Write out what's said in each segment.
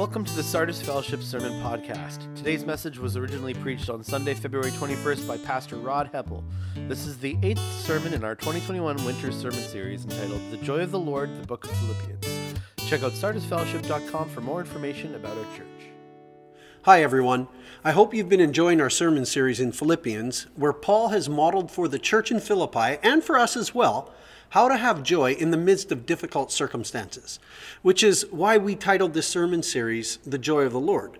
Welcome to the Sardis Fellowship Sermon Podcast. Today's message was originally preached on Sunday, February 21st by Pastor Rod Heppel. This is the eighth sermon in our 2021 winter sermon series entitled The Joy of the Lord, the Book of Philippians. Check out sardisfellowship.com for more information about our church. Hi, everyone. I hope you've been enjoying our sermon series in Philippians, where Paul has modeled for the church in Philippi and for us as well how to have joy in the midst of difficult circumstances, which is why we titled this sermon series, The Joy of the Lord.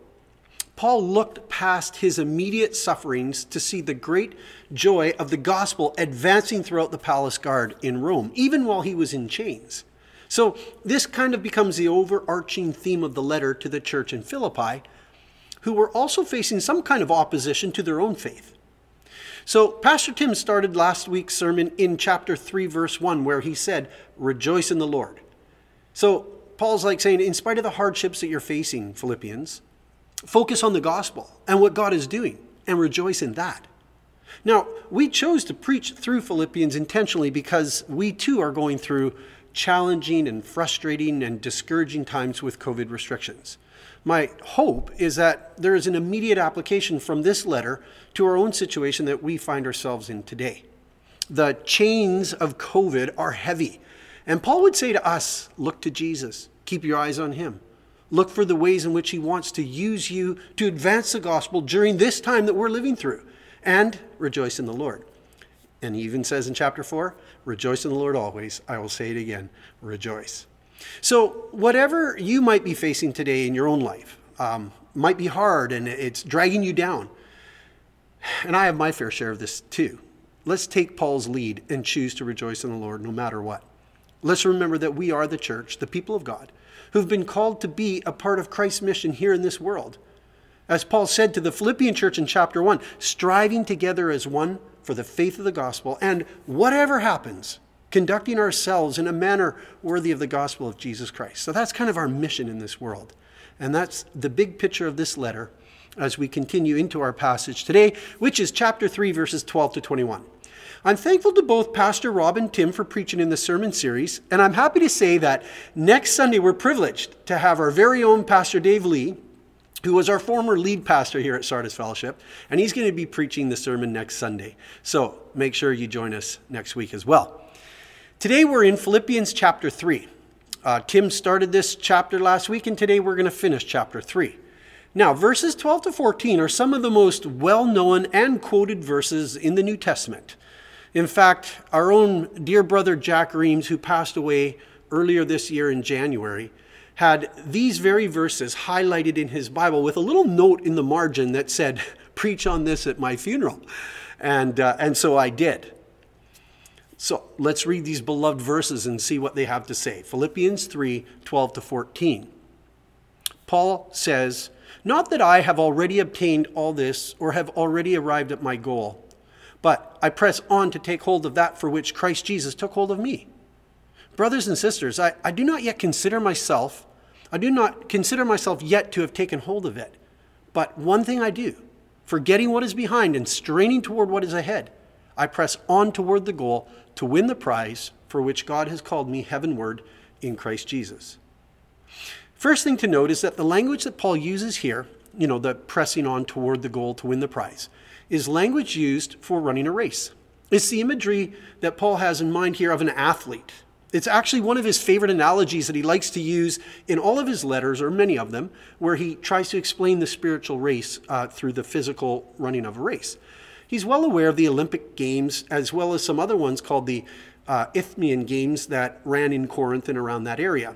Paul looked past his immediate sufferings to see the great joy of the gospel advancing throughout the palace guard in Rome, even while he was in chains. So, this kind of becomes the overarching theme of the letter to the church in Philippi, who were also facing some kind of opposition to their own faith. So, Pastor Tim started last week's sermon in chapter 3, verse 1, where he said, Rejoice in the Lord. So, Paul's like saying, in spite of the hardships that you're facing, Philippians, focus on the gospel and what God is doing and rejoice in that. Now, we chose to preach through Philippians intentionally because we too are going through challenging and frustrating and discouraging times with COVID restrictions. My hope is that there is an immediate application from this letter to our own situation that we find ourselves in today. The chains of COVID are heavy. And Paul would say to us look to Jesus, keep your eyes on him. Look for the ways in which he wants to use you to advance the gospel during this time that we're living through. And rejoice in the Lord. And he even says in chapter 4, rejoice in the Lord always. I will say it again, rejoice. So, whatever you might be facing today in your own life, um, might be hard and it's dragging you down. And I have my fair share of this too. Let's take Paul's lead and choose to rejoice in the Lord no matter what. Let's remember that we are the church, the people of God, who've been called to be a part of Christ's mission here in this world. As Paul said to the Philippian church in chapter 1, striving together as one for the faith of the gospel, and whatever happens, conducting ourselves in a manner worthy of the gospel of Jesus Christ. So that's kind of our mission in this world. And that's the big picture of this letter as we continue into our passage today, which is chapter 3, verses 12 to 21. I'm thankful to both Pastor Rob and Tim for preaching in the sermon series, and I'm happy to say that next Sunday we're privileged to have our very own Pastor Dave Lee, who was our former lead pastor here at Sardis Fellowship, and he's going to be preaching the sermon next Sunday. So make sure you join us next week as well. Today we're in Philippians chapter 3. Uh, Tim started this chapter last week, and today we're going to finish chapter 3. Now, verses 12 to 14 are some of the most well known and quoted verses in the New Testament. In fact, our own dear brother Jack Reams, who passed away earlier this year in January, had these very verses highlighted in his Bible with a little note in the margin that said, Preach on this at my funeral. And, uh, and so I did. So let's read these beloved verses and see what they have to say. Philippians 3 12 to 14. Paul says, Not that I have already obtained all this or have already arrived at my goal, but I press on to take hold of that for which Christ Jesus took hold of me. Brothers and sisters, I, I do not yet consider myself, I do not consider myself yet to have taken hold of it. But one thing I do, forgetting what is behind and straining toward what is ahead, I press on toward the goal to win the prize for which God has called me heavenward in Christ Jesus. First thing to note is that the language that Paul uses here, you know, the pressing on toward the goal to win the prize, is language used for running a race. It's the imagery that Paul has in mind here of an athlete. It's actually one of his favorite analogies that he likes to use in all of his letters, or many of them, where he tries to explain the spiritual race uh, through the physical running of a race. He's well aware of the Olympic Games as well as some other ones called the uh, Isthmian Games that ran in Corinth and around that area.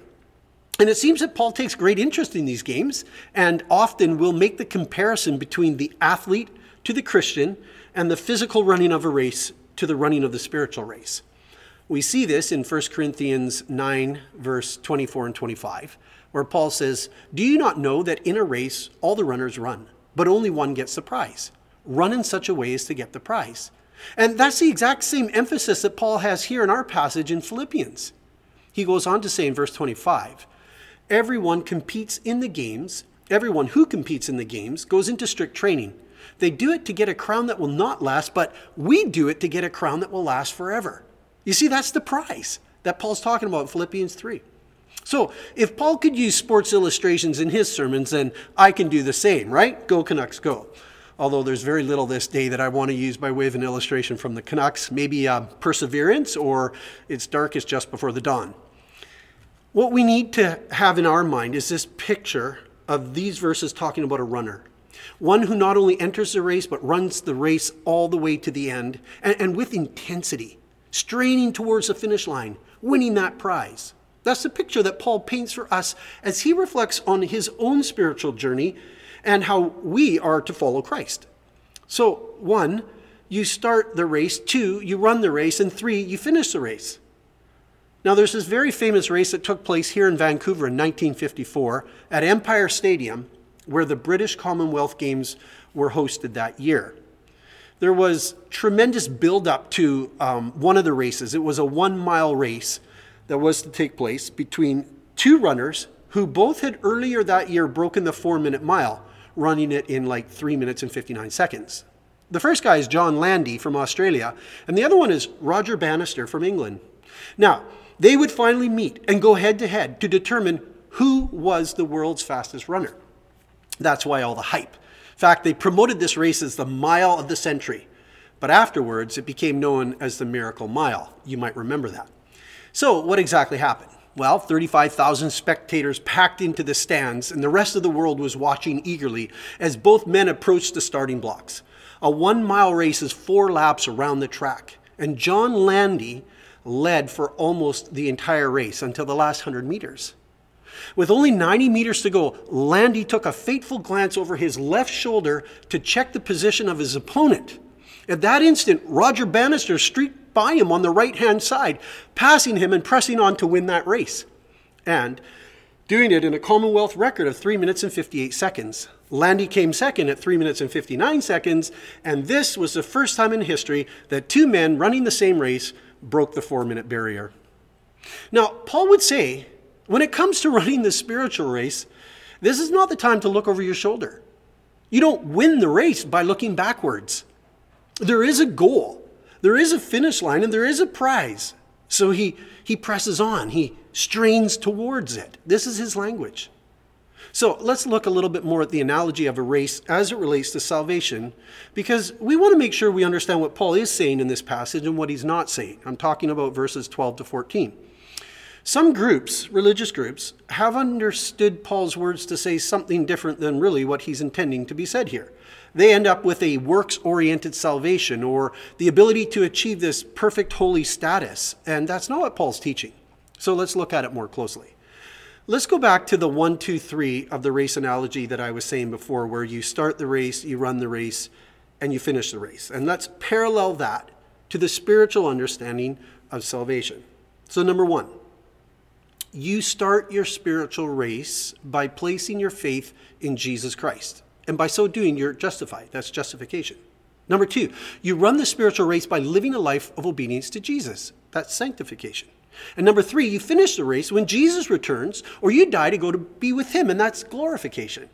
And it seems that Paul takes great interest in these games and often will make the comparison between the athlete to the Christian and the physical running of a race to the running of the spiritual race. We see this in 1 Corinthians 9, verse 24 and 25, where Paul says, Do you not know that in a race all the runners run, but only one gets the prize? Run in such a way as to get the prize. And that's the exact same emphasis that Paul has here in our passage in Philippians. He goes on to say in verse 25 Everyone competes in the games, everyone who competes in the games goes into strict training. They do it to get a crown that will not last, but we do it to get a crown that will last forever. You see, that's the prize that Paul's talking about in Philippians 3. So, if Paul could use sports illustrations in his sermons, then I can do the same, right? Go Canucks, go. Although there's very little this day that I want to use by way of an illustration from the Canucks, maybe uh, perseverance or it's darkest just before the dawn. What we need to have in our mind is this picture of these verses talking about a runner. One who not only enters the race, but runs the race all the way to the end and, and with intensity, straining towards the finish line, winning that prize. That's the picture that Paul paints for us as he reflects on his own spiritual journey and how we are to follow Christ. So, one, you start the race, two, you run the race, and three, you finish the race. Now, there's this very famous race that took place here in Vancouver in 1954 at Empire Stadium, where the British Commonwealth Games were hosted that year. There was tremendous build-up to um, one of the races. It was a one mile race that was to take place between two runners who both had earlier that year broken the four minute mile, running it in like three minutes and 59 seconds. The first guy is John Landy from Australia, and the other one is Roger Bannister from England. Now, they would finally meet and go head to head to determine who was the world's fastest runner. That's why all the hype. In fact, they promoted this race as the mile of the century, but afterwards it became known as the Miracle Mile. You might remember that. So, what exactly happened? Well, 35,000 spectators packed into the stands, and the rest of the world was watching eagerly as both men approached the starting blocks. A one mile race is four laps around the track, and John Landy led for almost the entire race until the last 100 meters. With only 90 meters to go, Landy took a fateful glance over his left shoulder to check the position of his opponent. At that instant, Roger Bannister streaked by him on the right hand side, passing him and pressing on to win that race. And doing it in a Commonwealth record of 3 minutes and 58 seconds. Landy came second at 3 minutes and 59 seconds, and this was the first time in history that two men running the same race broke the four minute barrier. Now, Paul would say, when it comes to running the spiritual race, this is not the time to look over your shoulder. You don't win the race by looking backwards. There is a goal. There is a finish line and there is a prize. So he, he presses on, he strains towards it. This is his language. So let's look a little bit more at the analogy of a race as it relates to salvation, because we want to make sure we understand what Paul is saying in this passage and what he's not saying. I'm talking about verses 12 to 14. Some groups, religious groups, have understood Paul's words to say something different than really what he's intending to be said here they end up with a works oriented salvation or the ability to achieve this perfect holy status. And that's not what Paul's teaching. So let's look at it more closely. Let's go back to the one, two, three of the race analogy that I was saying before, where you start the race, you run the race, and you finish the race. And let's parallel that to the spiritual understanding of salvation. So, number one, you start your spiritual race by placing your faith in Jesus Christ. And by so doing, you're justified. That's justification. Number two, you run the spiritual race by living a life of obedience to Jesus. That's sanctification. And number three, you finish the race when Jesus returns, or you die to go to be with him, and that's glorification.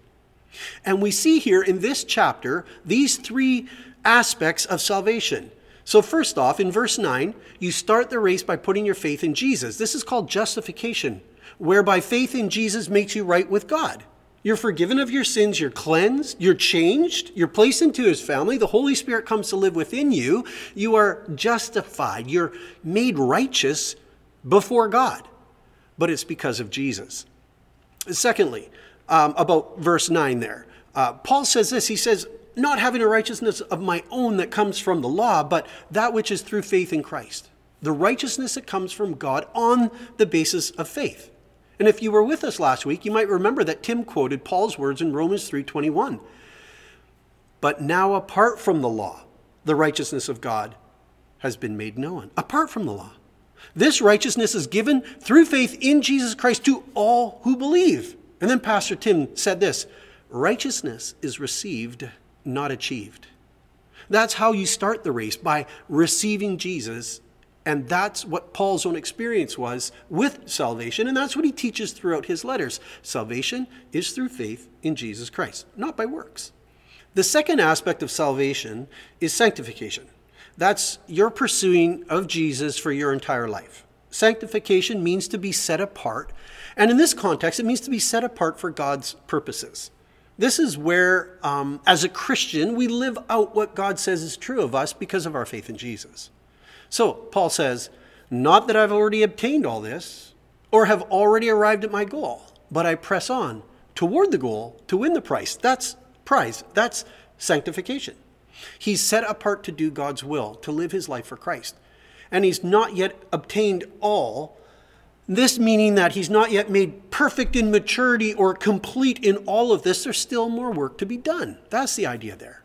And we see here in this chapter these three aspects of salvation. So, first off, in verse 9, you start the race by putting your faith in Jesus. This is called justification, whereby faith in Jesus makes you right with God. You're forgiven of your sins. You're cleansed. You're changed. You're placed into his family. The Holy Spirit comes to live within you. You are justified. You're made righteous before God. But it's because of Jesus. Secondly, um, about verse 9 there, uh, Paul says this He says, Not having a righteousness of my own that comes from the law, but that which is through faith in Christ. The righteousness that comes from God on the basis of faith. And if you were with us last week, you might remember that Tim quoted Paul's words in Romans 3:21. But now apart from the law, the righteousness of God has been made known. Apart from the law. This righteousness is given through faith in Jesus Christ to all who believe. And then Pastor Tim said this righteousness is received, not achieved. That's how you start the race, by receiving Jesus and that's what Paul's own experience was with salvation, and that's what he teaches throughout his letters. Salvation is through faith in Jesus Christ, not by works. The second aspect of salvation is sanctification. That's your pursuing of Jesus for your entire life. Sanctification means to be set apart. And in this context, it means to be set apart for God's purposes. This is where, um, as a Christian, we live out what God says is true of us because of our faith in Jesus. So, Paul says, Not that I've already obtained all this or have already arrived at my goal, but I press on toward the goal to win the prize. That's prize. That's sanctification. He's set apart to do God's will, to live his life for Christ. And he's not yet obtained all, this meaning that he's not yet made perfect in maturity or complete in all of this. There's still more work to be done. That's the idea there.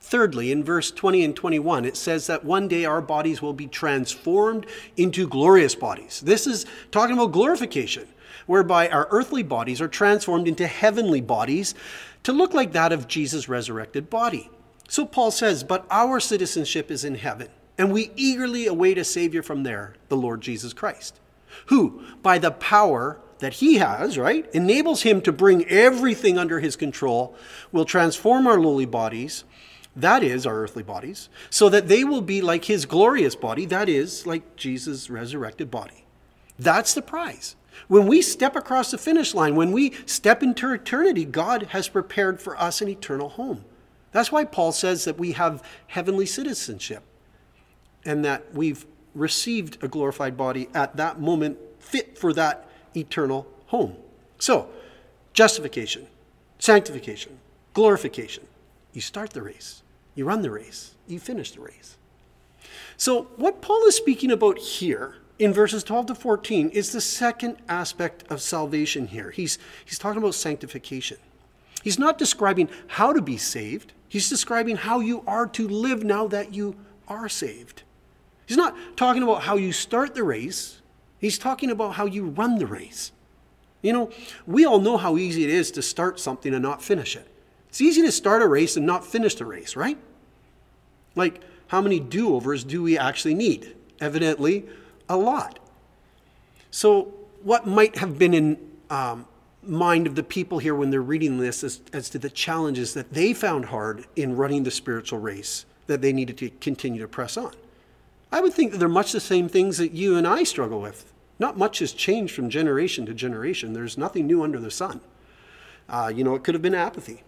Thirdly, in verse 20 and 21, it says that one day our bodies will be transformed into glorious bodies. This is talking about glorification, whereby our earthly bodies are transformed into heavenly bodies to look like that of Jesus' resurrected body. So Paul says, But our citizenship is in heaven, and we eagerly await a Savior from there, the Lord Jesus Christ who, by the power that he has, right, enables him to bring everything under his control, will transform our lowly bodies, that is, our earthly bodies, so that they will be like his glorious body, that is, like Jesus' resurrected body. That's the prize. When we step across the finish line, when we step into eternity, God has prepared for us an eternal home. That's why Paul says that we have heavenly citizenship and that we've received a glorified body at that moment, fit for that eternal home. So, justification, sanctification, glorification. You start the race, you run the race, you finish the race. So, what Paul is speaking about here in verses 12 to 14 is the second aspect of salvation here. He's, he's talking about sanctification. He's not describing how to be saved, he's describing how you are to live now that you are saved. He's not talking about how you start the race, he's talking about how you run the race. You know, we all know how easy it is to start something and not finish it. It's easy to start a race and not finish the race, right? Like, how many do overs do we actually need? Evidently, a lot. So, what might have been in um, mind of the people here when they're reading this as, as to the challenges that they found hard in running the spiritual race that they needed to continue to press on? I would think that they're much the same things that you and I struggle with. Not much has changed from generation to generation. There's nothing new under the sun. Uh, you know, it could have been apathy.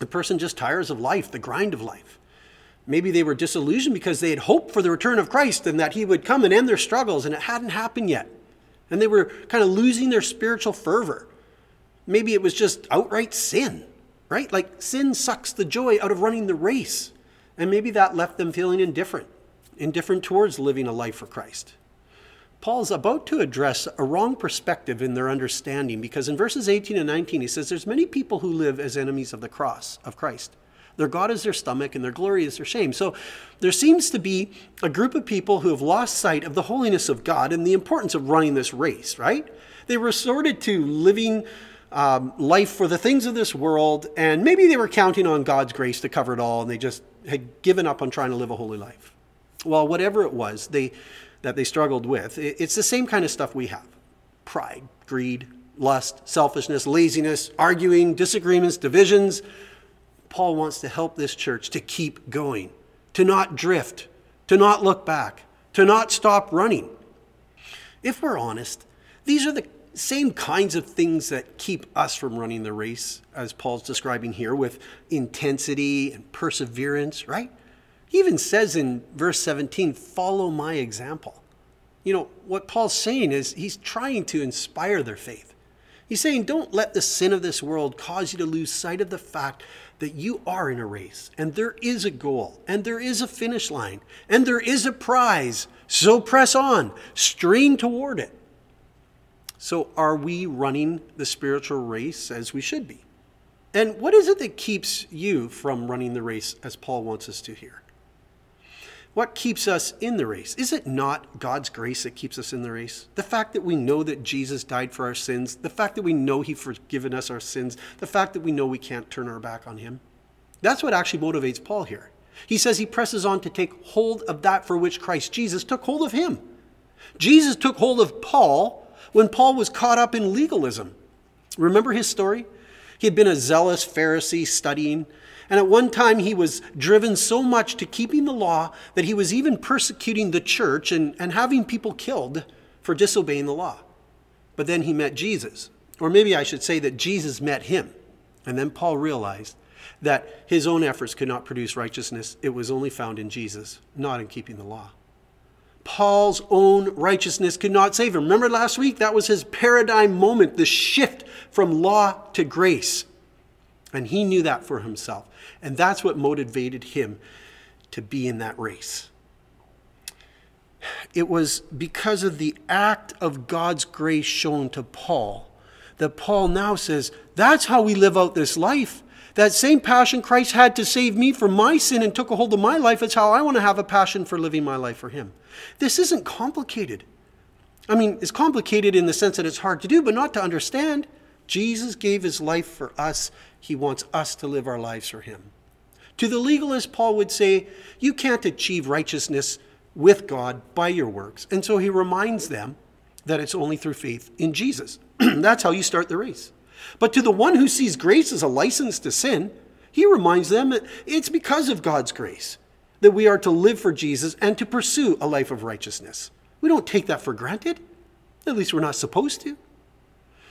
The person just tires of life, the grind of life. Maybe they were disillusioned because they had hoped for the return of Christ and that he would come and end their struggles, and it hadn't happened yet. And they were kind of losing their spiritual fervor. Maybe it was just outright sin, right? Like sin sucks the joy out of running the race. And maybe that left them feeling indifferent indifferent towards living a life for Christ. Paul's about to address a wrong perspective in their understanding because in verses 18 and 19 he says there's many people who live as enemies of the cross of Christ. Their God is their stomach and their glory is their shame. So there seems to be a group of people who have lost sight of the holiness of God and the importance of running this race, right? They resorted to living um, life for the things of this world, and maybe they were counting on God's grace to cover it all, and they just had given up on trying to live a holy life well, whatever it was they, that they struggled with, it's the same kind of stuff we have pride, greed, lust, selfishness, laziness, arguing, disagreements, divisions. Paul wants to help this church to keep going, to not drift, to not look back, to not stop running. If we're honest, these are the same kinds of things that keep us from running the race, as Paul's describing here, with intensity and perseverance, right? He even says in verse 17, follow my example. You know, what Paul's saying is he's trying to inspire their faith. He's saying, don't let the sin of this world cause you to lose sight of the fact that you are in a race and there is a goal and there is a finish line and there is a prize. So press on, strain toward it. So, are we running the spiritual race as we should be? And what is it that keeps you from running the race as Paul wants us to hear? What keeps us in the race? Is it not God's grace that keeps us in the race? The fact that we know that Jesus died for our sins, the fact that we know He forgiven us our sins, the fact that we know we can't turn our back on Him. That's what actually motivates Paul here. He says he presses on to take hold of that for which Christ Jesus took hold of him. Jesus took hold of Paul when Paul was caught up in legalism. Remember his story? He had been a zealous Pharisee studying and at one time, he was driven so much to keeping the law that he was even persecuting the church and, and having people killed for disobeying the law. But then he met Jesus. Or maybe I should say that Jesus met him. And then Paul realized that his own efforts could not produce righteousness. It was only found in Jesus, not in keeping the law. Paul's own righteousness could not save him. Remember last week? That was his paradigm moment, the shift from law to grace. And he knew that for himself. And that's what motivated him to be in that race. It was because of the act of God's grace shown to Paul that Paul now says, That's how we live out this life. That same passion Christ had to save me from my sin and took a hold of my life, it's how I want to have a passion for living my life for Him. This isn't complicated. I mean, it's complicated in the sense that it's hard to do, but not to understand. Jesus gave His life for us, He wants us to live our lives for Him. To the legalist, Paul would say, You can't achieve righteousness with God by your works. And so he reminds them that it's only through faith in Jesus. That's how you start the race. But to the one who sees grace as a license to sin, he reminds them that it's because of God's grace that we are to live for Jesus and to pursue a life of righteousness. We don't take that for granted. At least we're not supposed to.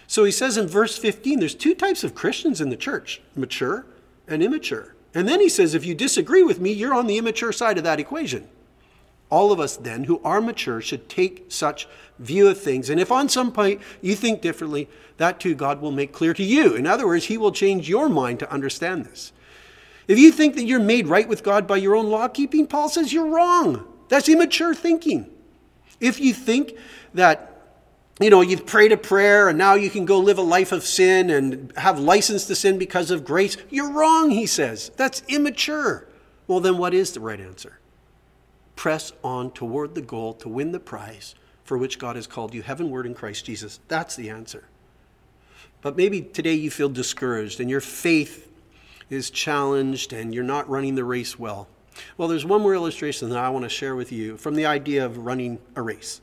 So he says in verse 15 there's two types of Christians in the church mature and immature. And then he says, if you disagree with me, you're on the immature side of that equation. All of us, then, who are mature, should take such view of things. And if on some point you think differently, that too God will make clear to you. In other words, He will change your mind to understand this. If you think that you're made right with God by your own law keeping, Paul says you're wrong. That's immature thinking. If you think that you know, you've prayed a prayer and now you can go live a life of sin and have license to sin because of grace. You're wrong, he says. That's immature. Well, then what is the right answer? Press on toward the goal to win the prize for which God has called you heavenward in Christ Jesus. That's the answer. But maybe today you feel discouraged and your faith is challenged and you're not running the race well. Well, there's one more illustration that I want to share with you from the idea of running a race.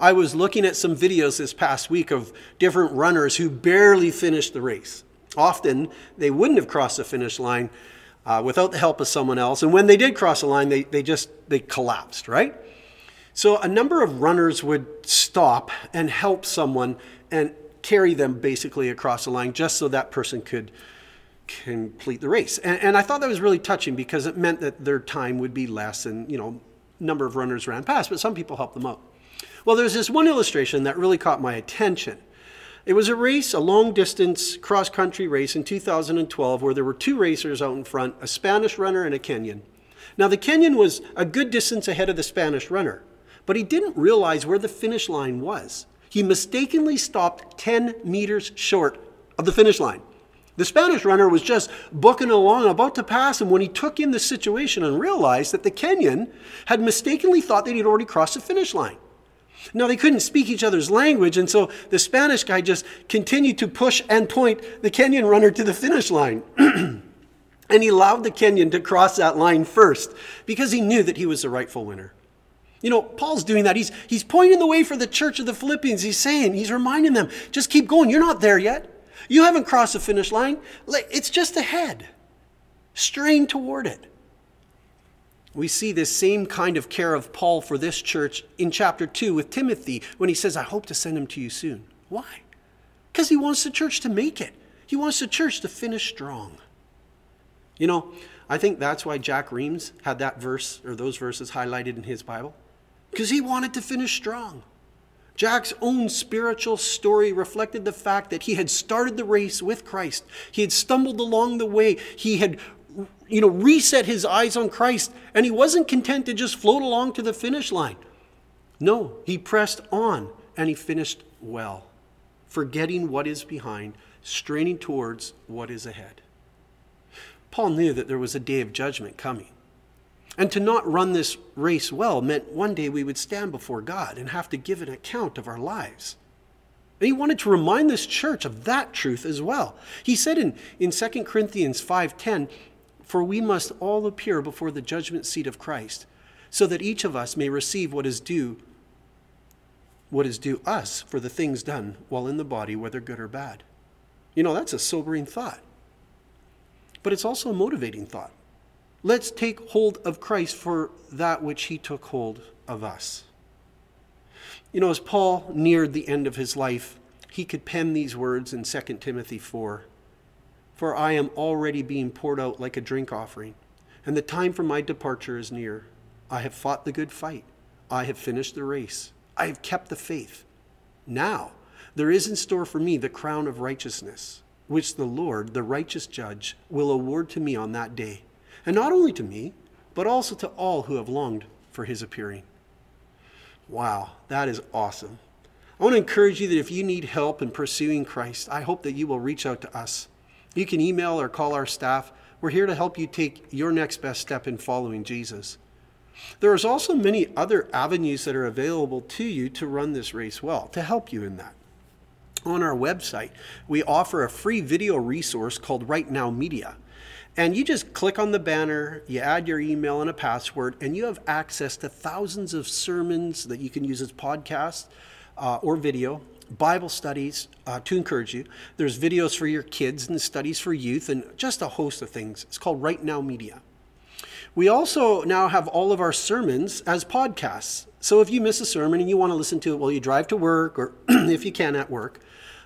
I was looking at some videos this past week of different runners who barely finished the race. Often they wouldn't have crossed the finish line uh, without the help of someone else. And when they did cross the line, they, they just they collapsed, right? So a number of runners would stop and help someone and carry them basically across the line just so that person could complete the race. And, and I thought that was really touching because it meant that their time would be less and, you know, number of runners ran past, but some people helped them out. Well, there's this one illustration that really caught my attention. It was a race, a long distance cross country race in 2012, where there were two racers out in front a Spanish runner and a Kenyan. Now, the Kenyan was a good distance ahead of the Spanish runner, but he didn't realize where the finish line was. He mistakenly stopped 10 meters short of the finish line. The Spanish runner was just booking along, about to pass him, when he took in the situation and realized that the Kenyan had mistakenly thought that he'd already crossed the finish line. Now, they couldn't speak each other's language, and so the Spanish guy just continued to push and point the Kenyan runner to the finish line. and he allowed the Kenyan to cross that line first because he knew that he was the rightful winner. You know, Paul's doing that. He's, he's pointing the way for the church of the Philippians. He's saying, he's reminding them, just keep going. You're not there yet. You haven't crossed the finish line. It's just ahead. Strain toward it. We see this same kind of care of Paul for this church in chapter 2 with Timothy when he says, I hope to send him to you soon. Why? Because he wants the church to make it, he wants the church to finish strong. You know, I think that's why Jack Reams had that verse or those verses highlighted in his Bible, because he wanted to finish strong. Jack's own spiritual story reflected the fact that he had started the race with Christ. He had stumbled along the way. He had you know, reset his eyes on Christ, and he wasn't content to just float along to the finish line. No, he pressed on and he finished well, forgetting what is behind, straining towards what is ahead. Paul knew that there was a day of judgment coming. And to not run this race well meant one day we would stand before God and have to give an account of our lives. And he wanted to remind this church of that truth as well. He said in, in 2 Corinthians 5:10, for we must all appear before the judgment seat of Christ, so that each of us may receive what is due what is due us for the things done while in the body, whether good or bad. You know, that's a sobering thought. But it's also a motivating thought. Let's take hold of Christ for that which he took hold of us. You know, as Paul neared the end of his life, he could pen these words in 2 Timothy 4 For I am already being poured out like a drink offering, and the time for my departure is near. I have fought the good fight, I have finished the race, I have kept the faith. Now, there is in store for me the crown of righteousness, which the Lord, the righteous judge, will award to me on that day. And not only to me, but also to all who have longed for his appearing. Wow, that is awesome. I want to encourage you that if you need help in pursuing Christ, I hope that you will reach out to us. You can email or call our staff. We're here to help you take your next best step in following Jesus. There is also many other avenues that are available to you to run this race well, to help you in that. On our website, we offer a free video resource called Right Now Media. And you just click on the banner, you add your email and a password, and you have access to thousands of sermons that you can use as podcasts uh, or video, Bible studies uh, to encourage you. There's videos for your kids and studies for youth, and just a host of things. It's called Right Now Media. We also now have all of our sermons as podcasts. So if you miss a sermon and you want to listen to it while you drive to work, or if you can at work,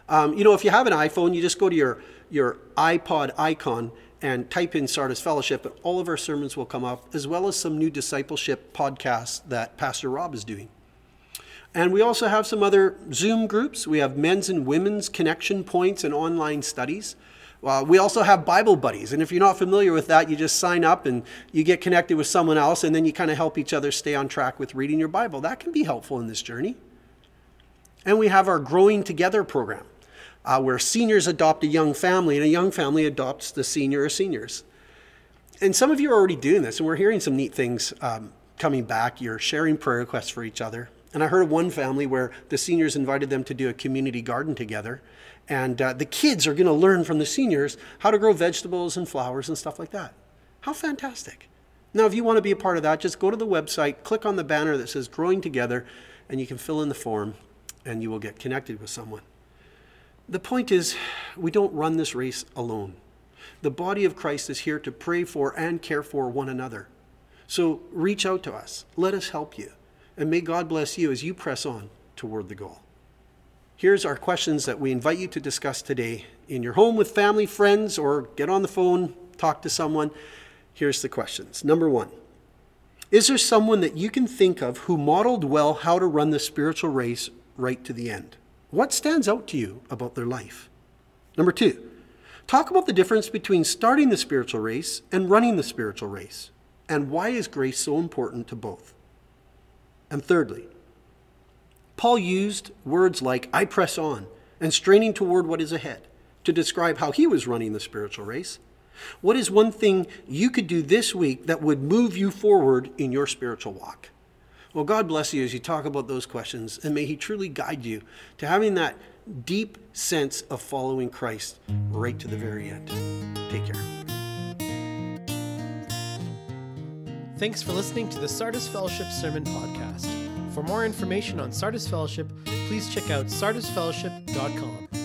um, you know, if you have an iPhone, you just go to your, your iPod icon and type in Sardis Fellowship, and all of our sermons will come up, as well as some new discipleship podcasts that Pastor Rob is doing. And we also have some other Zoom groups. We have men's and women's connection points and online studies. Uh, we also have Bible buddies. And if you're not familiar with that, you just sign up and you get connected with someone else, and then you kind of help each other stay on track with reading your Bible. That can be helpful in this journey. And we have our Growing Together program uh, where seniors adopt a young family and a young family adopts the senior or seniors. And some of you are already doing this, and we're hearing some neat things um, coming back. You're sharing prayer requests for each other. And I heard of one family where the seniors invited them to do a community garden together. And uh, the kids are going to learn from the seniors how to grow vegetables and flowers and stuff like that. How fantastic. Now, if you want to be a part of that, just go to the website, click on the banner that says Growing Together, and you can fill in the form, and you will get connected with someone. The point is, we don't run this race alone. The body of Christ is here to pray for and care for one another. So reach out to us. Let us help you. And may God bless you as you press on toward the goal. Here's our questions that we invite you to discuss today in your home with family, friends, or get on the phone, talk to someone. Here's the questions. Number one Is there someone that you can think of who modeled well how to run the spiritual race right to the end? What stands out to you about their life? Number two, talk about the difference between starting the spiritual race and running the spiritual race, and why is grace so important to both? And thirdly, Paul used words like I press on and straining toward what is ahead to describe how he was running the spiritual race. What is one thing you could do this week that would move you forward in your spiritual walk? Well, God bless you as you talk about those questions, and may He truly guide you to having that deep sense of following Christ right to the very end. Take care. Thanks for listening to the Sardis Fellowship Sermon Podcast. For more information on Sardis Fellowship, please check out sardisfellowship.com.